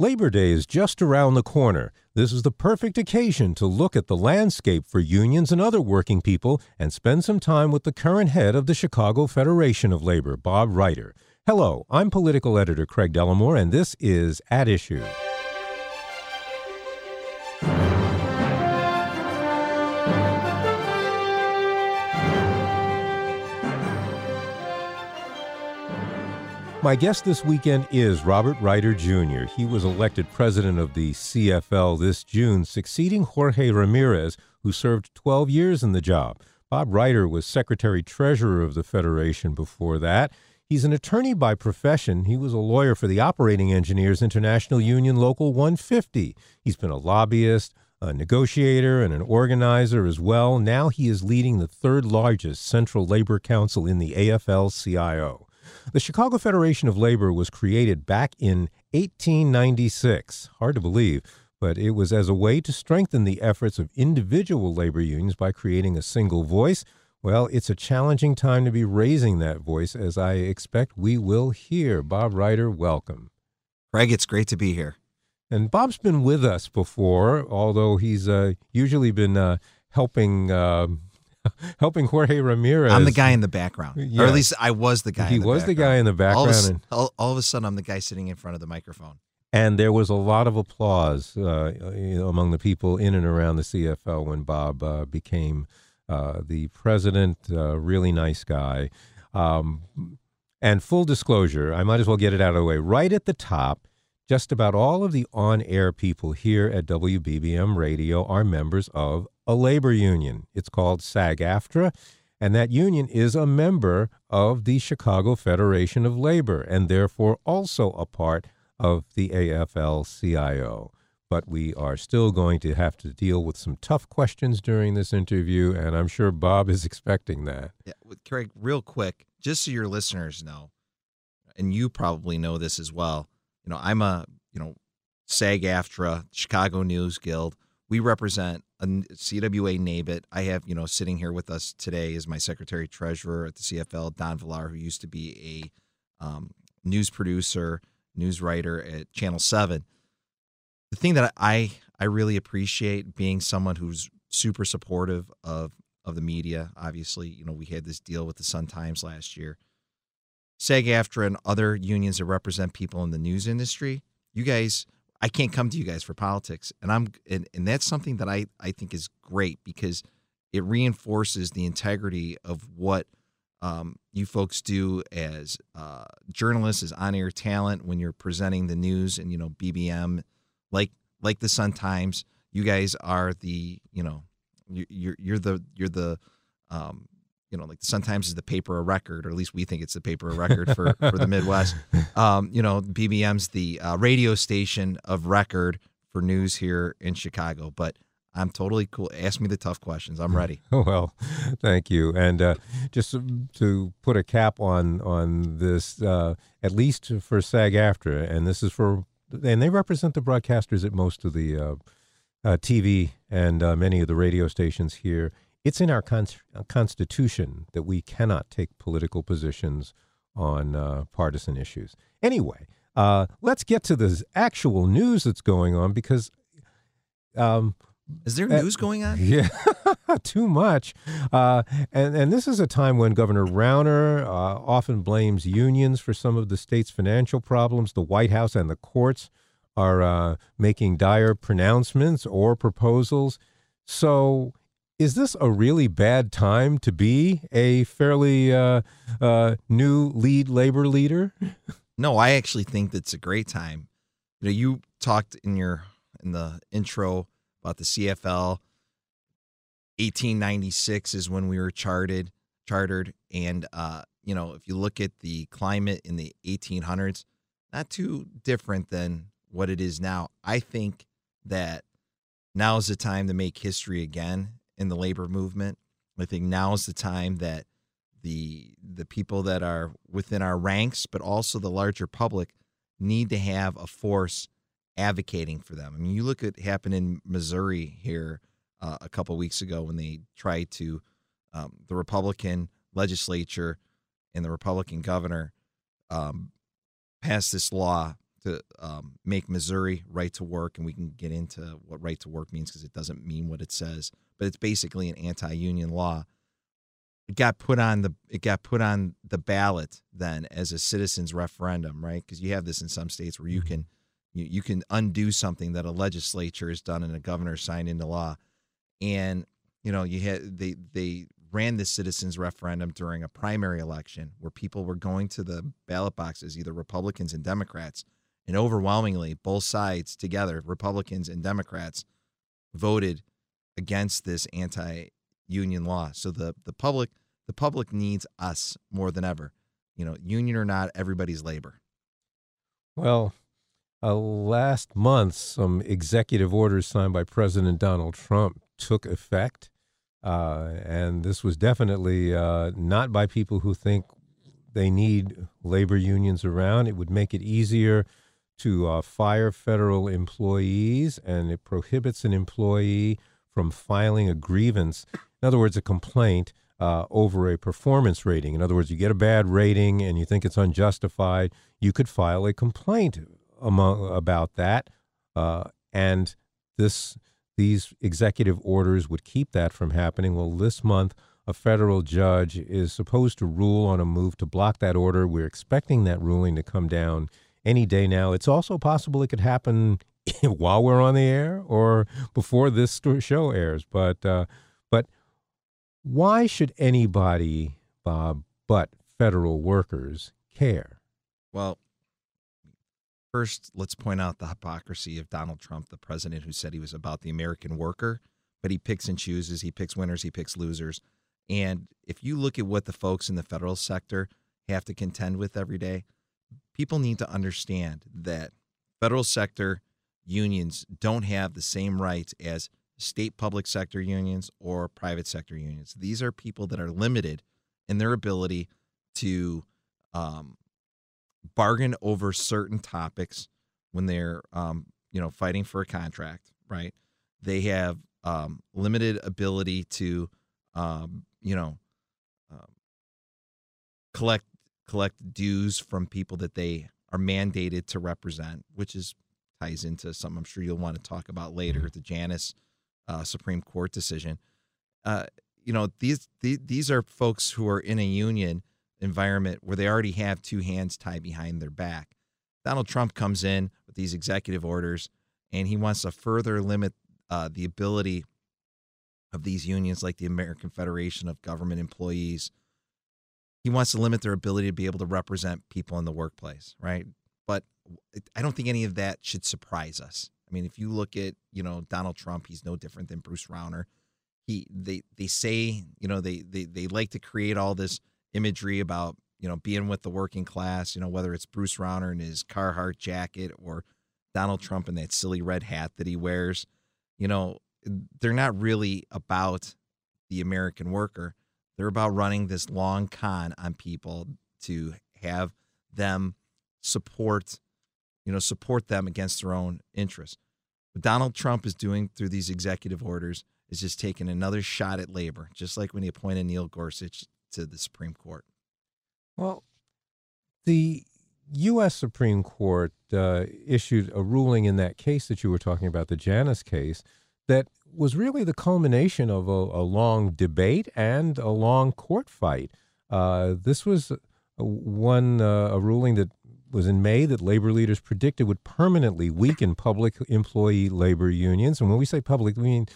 Labor Day is just around the corner. This is the perfect occasion to look at the landscape for unions and other working people and spend some time with the current head of the Chicago Federation of Labor, Bob Reiter. Hello, I'm political editor Craig Dellimore, and this is At Issue. My guest this weekend is Robert Reiter Jr. He was elected president of the CFL this June, succeeding Jorge Ramirez, who served 12 years in the job. Bob Reiter was secretary treasurer of the Federation before that. He's an attorney by profession. He was a lawyer for the Operating Engineers International Union Local 150. He's been a lobbyist, a negotiator, and an organizer as well. Now he is leading the third largest Central Labor Council in the AFL CIO. The Chicago Federation of Labor was created back in 1896. Hard to believe, but it was as a way to strengthen the efforts of individual labor unions by creating a single voice. Well, it's a challenging time to be raising that voice, as I expect we will hear. Bob Reiter, welcome. Craig, it's great to be here. And Bob's been with us before, although he's uh, usually been uh, helping uh, helping Jorge Ramirez. I'm the guy in the background, Yeah. or at least I was the guy. He in the was the guy in the All of, a, background, and- all, all of a sudden, I'm the guy sitting in front of the microphone. And there was a lot of applause uh, you know, among the people in and around the CFL when Bob uh, became uh, the president. Uh, really nice guy. Um, and full disclosure, I might as well get it out of the way. Right at the top, just about all of the on air people here at WBBM Radio are members of a labor union. It's called SAG AFTRA. And that union is a member of the Chicago Federation of Labor and therefore also a part of the AFL CIO. But we are still going to have to deal with some tough questions during this interview, and I'm sure Bob is expecting that. Yeah, Craig, real quick, just so your listeners know, and you probably know this as well. You know, I'm a you know SAG-AFTRA, Chicago News Guild. We represent a CWA NABET. I have you know sitting here with us today is my secretary treasurer at the CFL, Don Villar, who used to be a um, news producer, news writer at Channel Seven. The thing that I I really appreciate being someone who's super supportive of of the media. Obviously, you know, we had this deal with the Sun Times last year. SAG-AFTRA and other unions that represent people in the news industry, you guys, I can't come to you guys for politics, and I'm and, and that's something that I I think is great because it reinforces the integrity of what um, you folks do as uh, journalists, as on-air talent when you're presenting the news and you know BBM, like like the Sun Times. You guys are the you know you- you're you're the you're the um, you know like the Sun Times is the paper of record, or at least we think it's the paper of record for for the Midwest. Um, you know BBM's the uh, radio station of record for news here in Chicago, but. I'm totally cool. Ask me the tough questions. I'm ready. Well, thank you. And uh, just to put a cap on on this, uh, at least for SAG-AFTRA, and this is for, and they represent the broadcasters at most of the uh, uh, TV and uh, many of the radio stations here. It's in our con- constitution that we cannot take political positions on uh, partisan issues. Anyway, uh, let's get to the actual news that's going on because. Um, Is there Uh, news going on? yeah, too much. Uh, and and this is a time when Governor Rauner uh, often blames unions for some of the state's financial problems. The White House and the courts are uh, making dire pronouncements or proposals. So. Is this a really bad time to be a fairly uh, uh, new lead labor leader? No, I actually think that's a great time. You know, you talked in your in the intro about the CFL. 1896 is when we were charted, chartered, and uh, you know, if you look at the climate in the 1800s, not too different than what it is now. I think that now is the time to make history again in the labor movement. I think now is the time that the the people that are within our ranks, but also the larger public, need to have a force advocating for them. I mean, you look at happened in Missouri here uh, a couple weeks ago when they tried to um, the Republican legislature and the Republican governor um, passed this law to um, make Missouri right to work, and we can get into what right to work means because it doesn't mean what it says, but it's basically an anti-union law. It got put on the it got put on the ballot then as a citizens referendum, right? Because you have this in some states where you mm-hmm. can you, you can undo something that a legislature has done and a governor signed into law, and you know you had they they ran this citizens referendum during a primary election where people were going to the ballot boxes, either Republicans and Democrats, and overwhelmingly both sides together, Republicans and Democrats, voted against this anti-union law. So the the public the public needs us more than ever. You know, union or not, everybody's labor. Well, uh, last month, some executive orders signed by President Donald Trump took effect. Uh, and this was definitely uh, not by people who think they need labor unions around. It would make it easier to uh, fire federal employees, and it prohibits an employee from filing a grievance. In other words, a complaint uh, over a performance rating. In other words, you get a bad rating and you think it's unjustified, you could file a complaint among, about that, uh, and this these executive orders would keep that from happening. Well, this month, a federal judge is supposed to rule on a move to block that order. We're expecting that ruling to come down any day now. It's also possible it could happen while we're on the air or before this show airs. But uh, but why should anybody, Bob, but federal workers care? Well, First, let's point out the hypocrisy of Donald Trump, the president who said he was about the American worker, but he picks and chooses. He picks winners, he picks losers. And if you look at what the folks in the federal sector have to contend with every day, people need to understand that federal sector unions don't have the same rights as state public sector unions or private sector unions. These are people that are limited in their ability to um, bargain over certain topics when they're um, you know fighting for a contract right they have um, limited ability to um, you know um, collect collect dues from people that they are mandated to represent which is ties into something i'm sure you'll want to talk about later mm-hmm. the Janus uh, supreme court decision uh, you know these, these these are folks who are in a union environment where they already have two hands tied behind their back. Donald Trump comes in with these executive orders and he wants to further limit uh, the ability of these unions, like the American Federation of Government Employees. He wants to limit their ability to be able to represent people in the workplace, right? I don't think any of that should surprise us. I mean, if you look at you know Donald Trump, he's no different than Bruce Rauner. He they they say you know they they they like to create all this imagery about you know being with the working class. You know whether it's Bruce Rauner in his Carhartt jacket or Donald Trump in that silly red hat that he wears. You know they're not really about the American worker. They're about running this long con on people to have them support, you know, support them against their own interests. What Donald Trump is doing through these executive orders is just taking another shot at labor, just like when he appointed Neil Gorsuch to the Supreme Court? Well, the U.S. Supreme Court uh, issued a ruling in that case that you were talking about, the Janus case, that was really the culmination of a, a long debate and a long court fight. Uh, this was one uh, a ruling that was in May that labor leaders predicted would permanently weaken public employee labor unions. And when we say public, we mean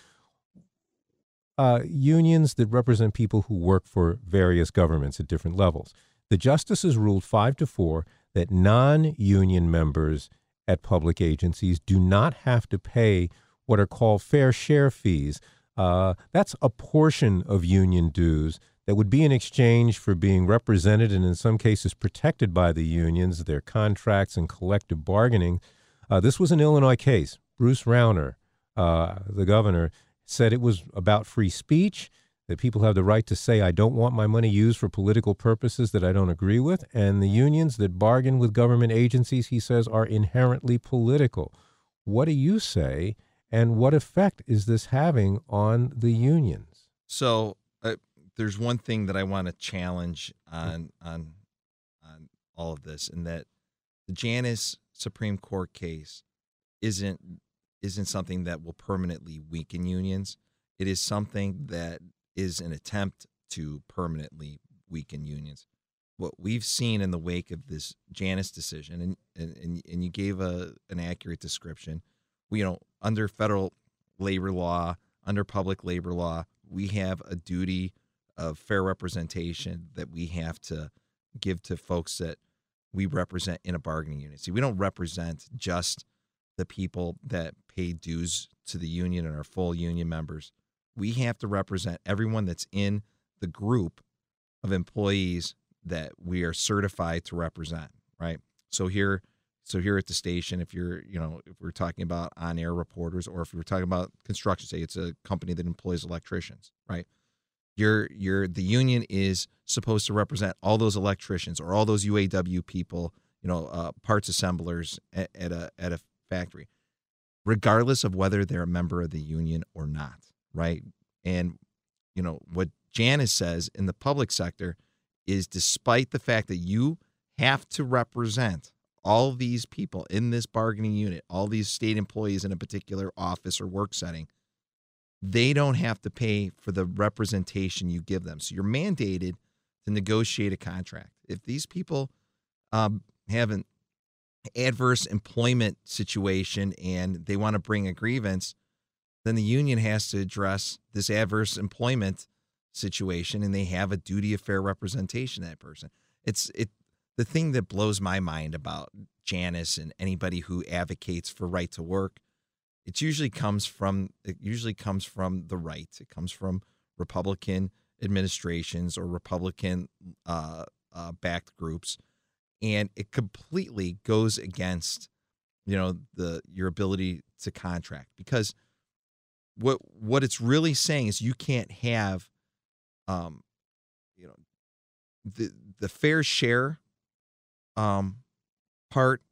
uh, unions that represent people who work for various governments at different levels. The justices ruled five to four that non union members at public agencies do not have to pay what are called fair share fees. Uh, that's a portion of union dues that would be in exchange for being represented and in some cases protected by the unions, their contracts and collective bargaining. Uh, this was an Illinois case. Bruce Rauner, uh, the governor, said it was about free speech, that people have the right to say, I don't want my money used for political purposes that I don't agree with. And the unions that bargain with government agencies, he says, are inherently political. What do you say? And what effect is this having on the unions? So there's one thing that I want to challenge hmm. on on on all of this, and that the Janus Supreme Court case isn't isn't something that will permanently weaken unions. It is something that is an attempt to permanently weaken unions. What we've seen in the wake of this Janus decision, and and, and you gave a an accurate description. We, you know, under federal labor law, under public labor law, we have a duty of fair representation that we have to give to folks that we represent in a bargaining unit. See, we don't represent just the people that pay dues to the union and are full union members. We have to represent everyone that's in the group of employees that we are certified to represent, right? So here so here at the station if you're, you know, if we're talking about on-air reporters or if we're talking about construction, say it's a company that employs electricians, right? Your your the union is supposed to represent all those electricians or all those UAW people, you know, uh, parts assemblers at, at a at a factory, regardless of whether they're a member of the union or not, right? And you know what Janus says in the public sector is, despite the fact that you have to represent all these people in this bargaining unit, all these state employees in a particular office or work setting they don't have to pay for the representation you give them. So you're mandated to negotiate a contract. If these people um, have an adverse employment situation and they want to bring a grievance, then the union has to address this adverse employment situation and they have a duty of fair representation that person. It's it the thing that blows my mind about Janus and anybody who advocates for right to work it usually comes from it usually comes from the right. It comes from Republican administrations or Republican uh, uh, backed groups, and it completely goes against you know the your ability to contract because what what it's really saying is you can't have um you know the the fair share um part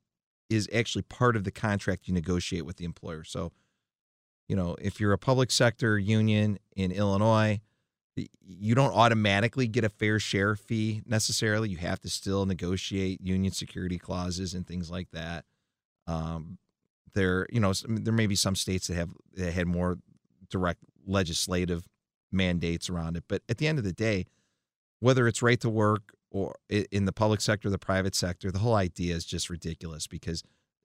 is actually part of the contract you negotiate with the employer. So, you know, if you're a public sector union in Illinois, you don't automatically get a fair share fee necessarily. You have to still negotiate union security clauses and things like that. Um, there, you know, there may be some states that have that had more direct legislative mandates around it, but at the end of the day, whether it's right to work or in the public sector, the private sector, the whole idea is just ridiculous because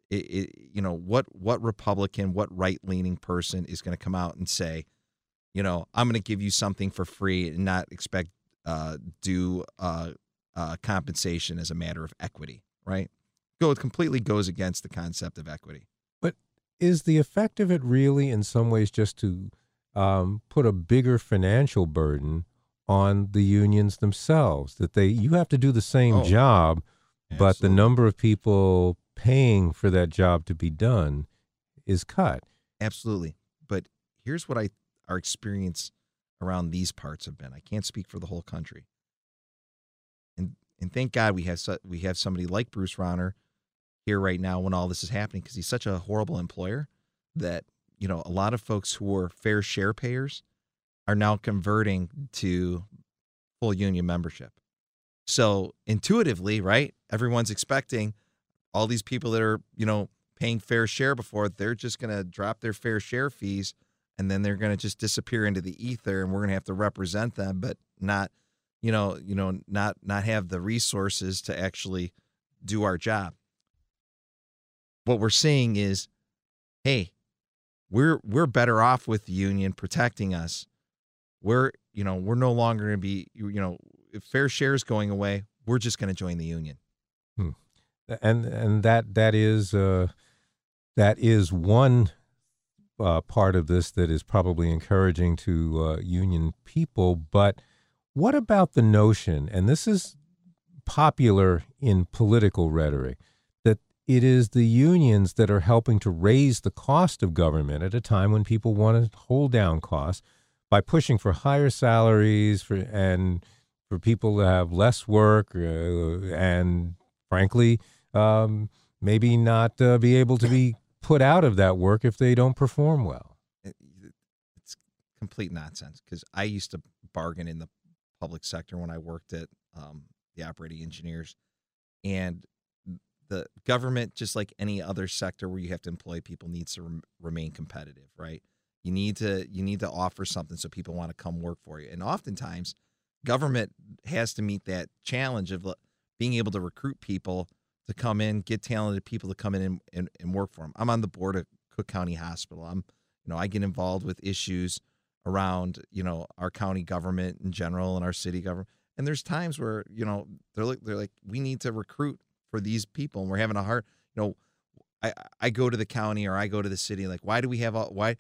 it, it you know what what Republican, what right leaning person is going to come out and say, you know, I'm going to give you something for free and not expect uh, due uh, uh, compensation as a matter of equity, right? Go it completely goes against the concept of equity. But is the effect of it really, in some ways, just to um, put a bigger financial burden on the unions themselves that they you have to do the same oh, job absolutely. but the number of people paying for that job to be done is cut. Absolutely. But here's what i our experience around these parts have been. I can't speak for the whole country. And and thank god we have we have somebody like bruce Rauner here right now when all this is happening because he's such a horrible employer that you know a lot of folks who are fair share payers are now converting to full union membership. So intuitively, right? Everyone's expecting all these people that are, you know, paying fair share before, they're just going to drop their fair share fees and then they're going to just disappear into the ether and we're going to have to represent them but not, you know, you know, not not have the resources to actually do our job. What we're seeing is hey, we're we're better off with the union protecting us we're you know we're no longer going to be you know fair share is going away we're just going to join the union hmm. and and that that is uh that is one uh, part of this that is probably encouraging to uh, union people but What about the notion, and this is popular in political rhetoric, that it is the unions that are helping to raise the cost of government at a time when people want to hold down costs by pushing for higher salaries for and for people to have less work uh, and frankly um, maybe not uh, be able to be put out of that work if they don't perform well. It's complete nonsense because I used to bargain in the public sector when I worked at um, the operating engineers, and the government, just like any other sector where you have to employ people, needs to rem- remain competitive, right? You need to you need to offer something so people want to come work for you, and oftentimes, government has to meet that challenge of uh, being able to recruit people to come in, get talented people to come in and, and, and work for them. I'm on the board of Cook County Hospital. I'm, you know, I get involved with issues around, you know, our county government in general and our city government. And there's times where, you know, they're like, they're like, we need to recruit for these people, and we're having a hard, you know, I I go to the county or I go to the city, like, why do we have all why,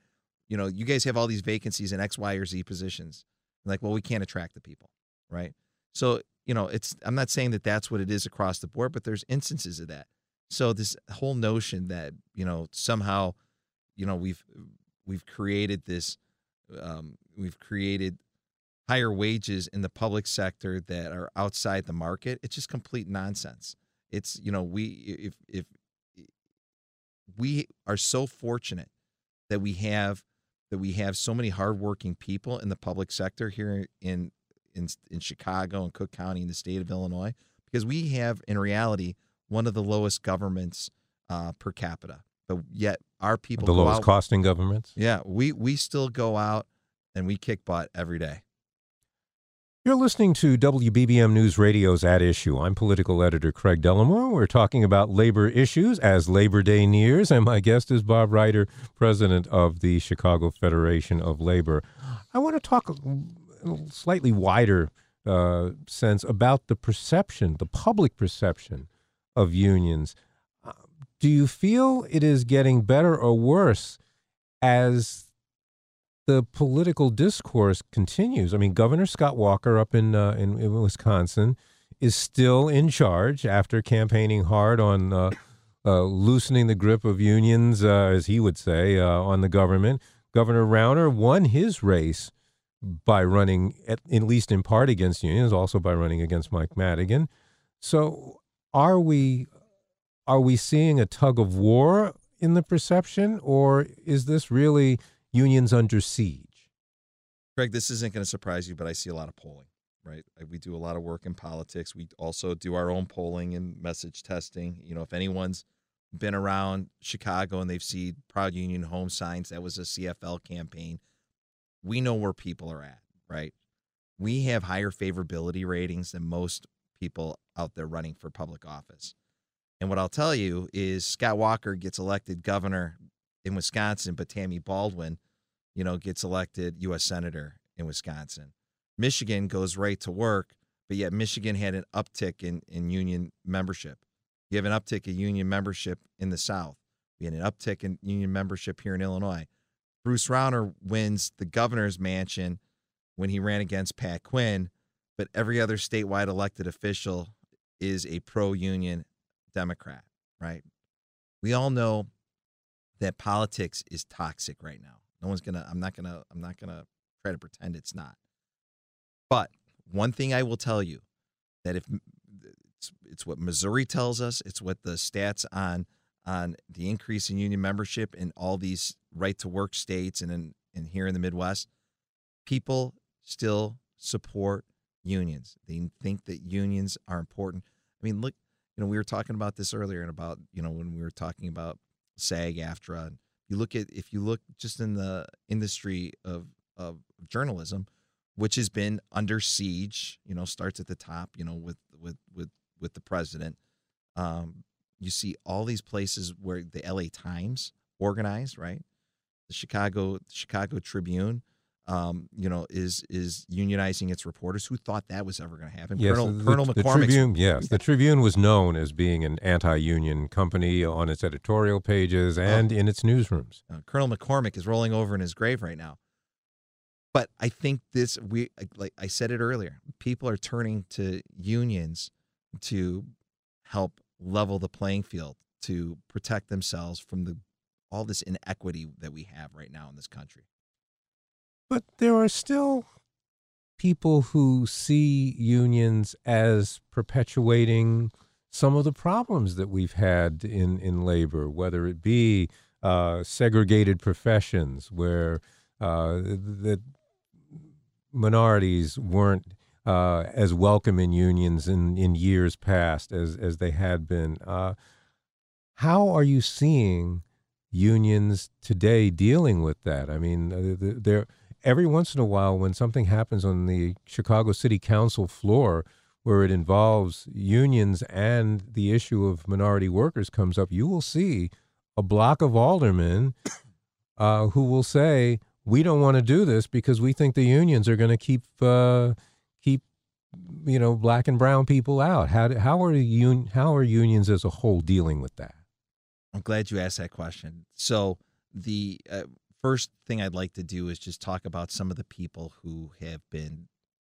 you know, you guys have all these vacancies in X, Y, or Z positions? like, well, we can't attract the people, right? So you know, it's I'm not saying that that's what it is across the board, but there's instances of that. So this whole notion that you know somehow, you know, we've we've created this, um, we've created higher wages in the public sector that are outside the market. It's just complete nonsense. It's you know we if if we are so fortunate that we have that we have so many hardworking people in the public sector here in in in Chicago and Cook County in the state of Illinois because we have in reality one of the lowest governments uh, per capita. But yet our people the lowest out, costing governments. Yeah, we we still go out and we kick butt every day. You're listening to WBBM News Radio's At Issue. I'm political editor Craig Dellimore. We're talking about labor issues as Labor Day nears, and my guest is Bob Reiter, president of the Chicago Federation of Labor. I want to talk a slightly wider uh, sense about the perception, the public perception of unions. Uh, do you feel it is getting better or worse as the political discourse continues? I mean, Governor Scott Walker up in uh, in, in, Wisconsin is still in charge after campaigning hard on uh, uh, loosening the grip of unions, uh, as he would say, on the government. Governor Rauner won his race by running, at, at least in part, against unions, also by running against Mike Madigan. So, are we are we seeing a tug of war in the perception, or is this really unions under siege? Craig, this isn't going to surprise you, but I see a lot of polling. Right, we do a lot of work in politics. We also do our own polling and message testing. You know, if anyone's been around Chicago and they've seen Proud Union home signs, that was a CFL campaign we know where people are at, right? We have higher favorability ratings than most people out there running for public office. And what I'll tell you is Scott Walker gets elected governor in Wisconsin, but Tammy Baldwin, you know, gets elected U.S. Senator in Wisconsin. Michigan goes right to work, but yet Michigan had an uptick in, in union membership. You have an uptick in union membership in the South. We had an uptick in union membership here in Illinois. Bruce Rauner wins the governor's mansion when he ran against Pat Quinn, but every other statewide elected official is a pro union Democrat, right? We all know that politics is toxic right now. No one's gonna, I'm not gonna, I'm not gonna try to pretend it's not. But one thing I will tell you that if it's, it's what Missouri tells us, it's what the stats on on the increase in union membership in all these right to work states and in, and here in the Midwest, people still support unions. They think that unions are important. I mean, look, you know, we were talking about this earlier and about, you know, when we were talking about SAG AFTRA. You look at if you look just in the industry of of journalism, which has been under siege, you know, starts at the top, you know, with with with with the president. Um, you see all these places where the LA Times organized, right? The Chicago the Chicago Tribune, um, you know, is is unionizing its reporters. Who thought that was ever going to happen? Yes, Colonel, the, Colonel the Tribune. Yes, the Tribune was known as being an anti-union company on its editorial pages and in its newsrooms. Uh, Colonel McCormick is rolling over in his grave right now. but I think this we like I said it earlier. People are turning to unions to help level the playing field to protect themselves from the all this inequity that we have right now in this country. But there are still people who see unions as perpetuating some of the problems that we've had in, in labor, whether it be uh, segregated professions where uh, the minorities weren't uh, as welcome in unions in, in years past as, as they had been. Uh, how are you seeing unions today dealing with that? I mean, uh, there every once in a while when something happens on the Chicago City Council floor where it involves unions and the issue of minority workers comes up, you will see a block of aldermen uh, who will say, "We don't want to do this because we think the unions are going to keep uh, keep you know black and brown people out." How do, how are un, how are unions as a whole dealing with that? I'm glad you asked that question. So the uh, first thing I'd like to do is just talk about some of the people who have been,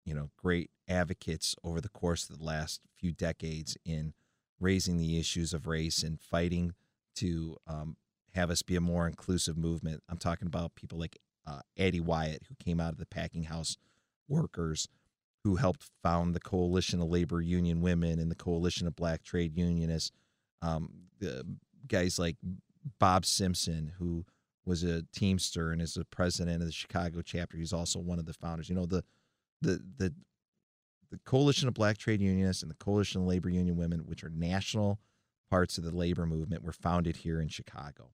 you know, great advocates over the course of the last few decades in raising the issues of race and fighting to um, have us be a more inclusive movement. I'm talking about people like uh, Wyatt, who came out of the packing house workers, who helped found the Coalition of Labor Union Women and the Coalition of Black Trade Unionists. Um, the guys like Bob Simpson, who was a Teamster and is the president of the Chicago chapter. He's also one of the founders. You know, the the the the Coalition of Black Trade Unionists and the Coalition of Labor Union Women, which are national parts of the labor movement, were founded here in Chicago.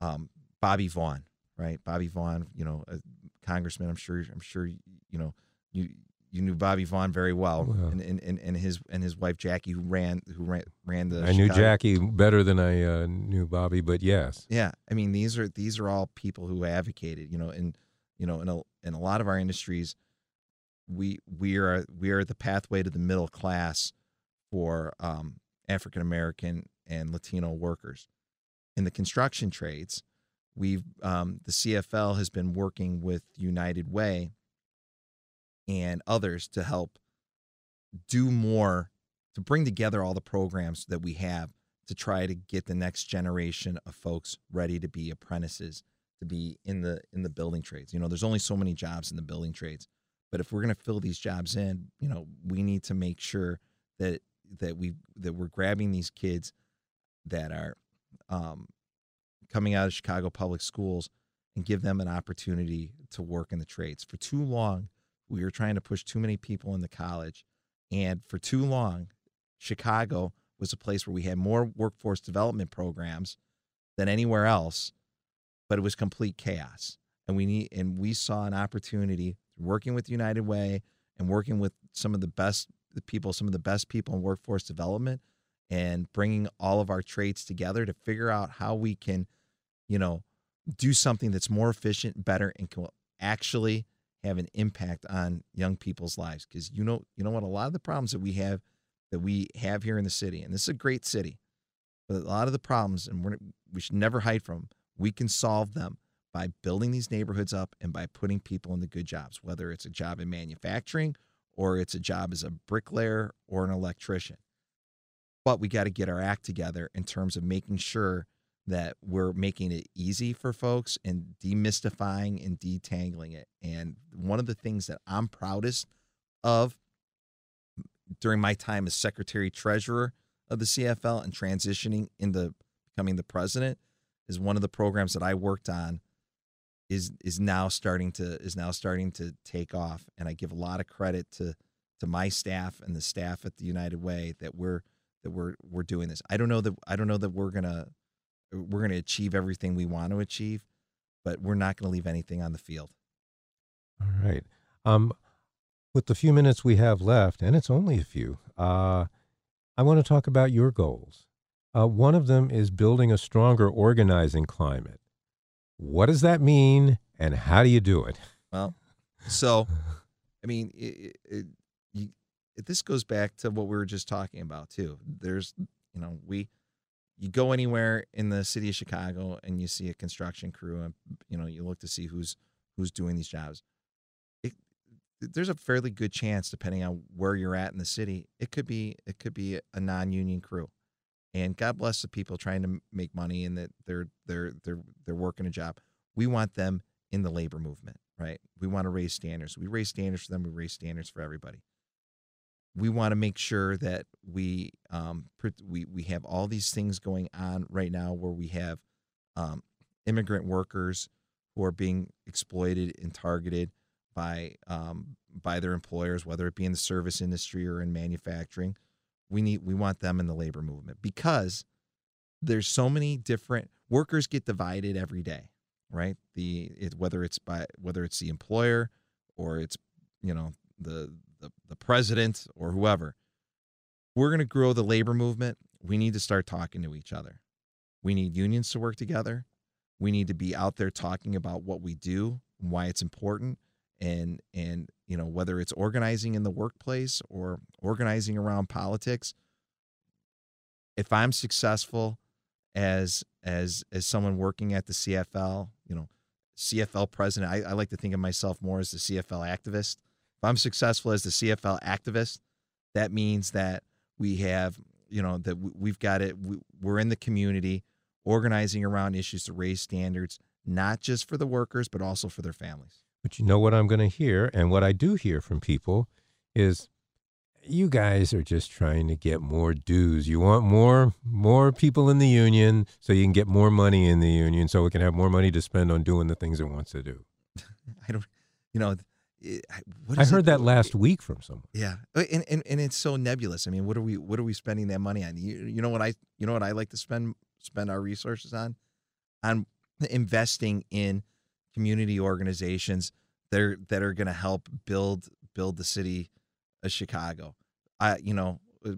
Um, Bobby Vaughn, right? Bobby Vaughn, you know, a congressman. I'm sure. I'm sure. You know, you you knew Bobby Vaughn very well, well and, and, and his and his wife Jackie, who ran who ran ran the. I Chicago. knew Jackie better than I uh, knew Bobby, but yes. Yeah, I mean these are these are all people who advocated, you know, and you know, in a in a lot of our industries, we we are we are the pathway to the middle class for um, African American and Latino workers. In the construction trades, we've um, the CFL has been working with United Way and others to help do more to bring together all the programs that we have to try to get the next generation of folks ready to be apprentices to be in the in the building trades. You know there's only so many jobs in the building trades but if we're going to fill these jobs in you know we need to make sure that that we that we're grabbing these kids that are um, coming out of chicago public schools and give them an opportunity to work in the trades. For too long we were trying to push too many people into college. And for too long, Chicago was a place where we had more workforce development programs than anywhere else, but it was complete chaos. And we need and we saw an opportunity working with United Way and working with some of the best the people, some of the best people in workforce development and bringing all of our trades together to figure out how we can, you know, do something that's more efficient, better, and can actually have an impact on young people's lives because you know you know what? A lot of the problems that we have that we have here in the city and this is a great city but a lot of the problems and we're, we should never hide from we can solve them by building these neighborhoods up and by putting people into good jobs whether it's a job in manufacturing or it's a job as a bricklayer or an electrician. But we got to get our act together in terms of making sure that we're making it easy for folks and demystifying and detangling it. And one of the things that I'm proudest of during my time as secretary treasurer of the CFL and transitioning into becoming the president is one of the programs that I worked on is is now starting to is now starting to take off and I give a lot of credit to to my staff and the staff at the United Way that we're that we're we're doing this. I don't know that I don't know that we're going to we're going to achieve everything we want to achieve, but we're not going to leave anything on the field. All right. Um, with the few minutes we have left, and it's only a few, uh, I want to talk about your goals. Uh, one of them is building a stronger organizing climate. What does that mean, and how do you do it? Well, so, I mean, it, it, you, it, this goes back to what we were just talking about too. There's, you know, we you go anywhere in the city of Chicago and you see a construction crew and you know you look to see who's who's doing these jobs. It, there's a fairly good chance, depending on where you're at in the city, it could be it could be a non-union crew. And God bless the people trying to make money and that they're they're they're they're working a job. We want them in the labor movement, right? We want to raise standards. We raise standards for them. We raise standards for everybody. We want to make sure that we um, we we have all these things going on right now where we have um, immigrant workers who are being exploited and targeted by um, by their employers, whether it be in the service industry or in manufacturing. We need we want them in the labor movement because there's so many different workers get divided every day right? The it, whether it's by whether it's the employer or it's you know the the, the president or whoever. We're going to grow the labor movement. We need to start talking to each other. We need unions to work together. We need to be out there talking about what we do, and why it's important, and and you know whether it's organizing in the workplace or organizing around politics. If I'm successful as as as someone working at the CFL, you know, CFL president. I, I like to think of myself more as the CFL activist. If I'm successful as the CFL activist, that means that we have, you know, that we've got it. We're in the community organizing around issues to raise standards, not just for the workers, but also for their families. But you know what I'm going to hear, and what I do hear from people is you guys are just trying to get more dues. You want more more people in the union so you can get more money in the union so we can have more money to spend on doing the things it wants to do. I don't you know I heard that last week from someone. Yeah. Uh, and, and and it's so nebulous. I mean, what are we what are we spending that money on? You, you know what I you know what I like to spend spend our resources on? On investing in community organizations that are that are going to help build build the city of Chicago. I, you know, uh,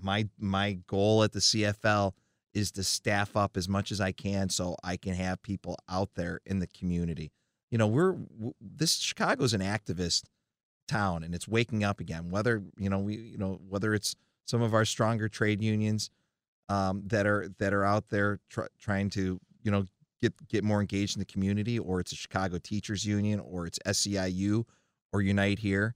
my my goal at the CFL is to staff up as much as I can so I can have people out there in the community. You know, we're this Chicago's an activist town and it's waking up again. Whether you know we you know whether it's some of our stronger trade unions um, that are that are out there tr- trying to you know get get more engaged in the community, or it's a Chicago Teachers Union, or it's SEIU, or Unite Here.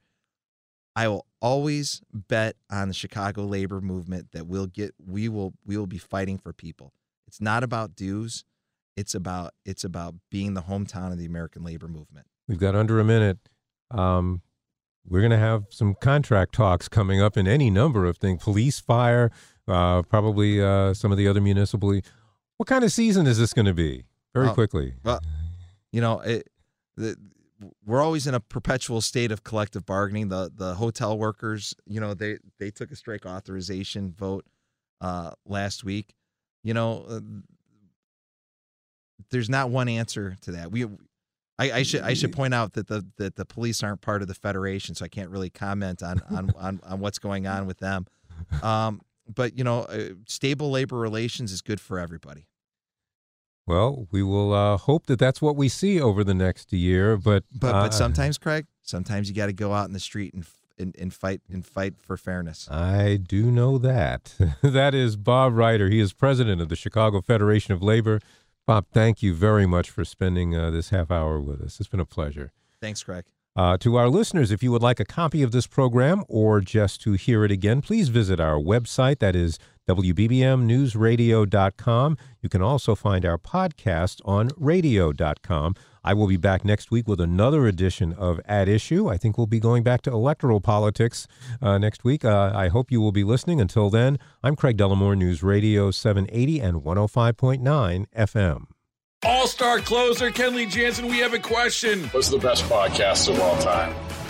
I will always bet on the Chicago labor movement that we'll get we will we will be fighting for people. It's not about dues. It's about it's about being the hometown of the American labor movement. We've got under a minute. Um, we're going to have some contract talks coming up in any number of things: police, fire, uh, probably uh, some of the other municipal. What kind of season is this going to be? Very quickly. Well, you know, it, the, we're always in a perpetual state of collective bargaining. The the hotel workers, you know, they they took a strike authorization vote uh, last week. You know, uh, there's not one answer to that. We, I, I, should I should point out that the that the police aren't part of the federation, so I can't really comment on on on, on what's going on with them. Um, but you know, uh, stable labor relations is good for everybody. Well, we will uh, hope that that's what we see over the next year. But but uh, but sometimes, Craig, sometimes you got to go out in the street and, and and fight and fight for fairness. I do know that. that is Bob Reiter. He is president of the Chicago Federation of Labor. Bob, thank you very much for spending uh, this half hour with us. It's been a pleasure. Thanks, Craig. Uh, to our listeners, if you would like a copy of this program or just to hear it again, please visit our website. That is WBBMNewsRadio.com. You can also find our podcast on radio.com. I will be back next week with another edition of At Issue. I think we'll be going back to electoral politics uh, next week. Uh, I hope you will be listening. Until then, I'm Craig Dellimore, News Radio 780 and 105.9 FM. All star closer Kenley Jansen, we have a question. What's the best podcast of all time?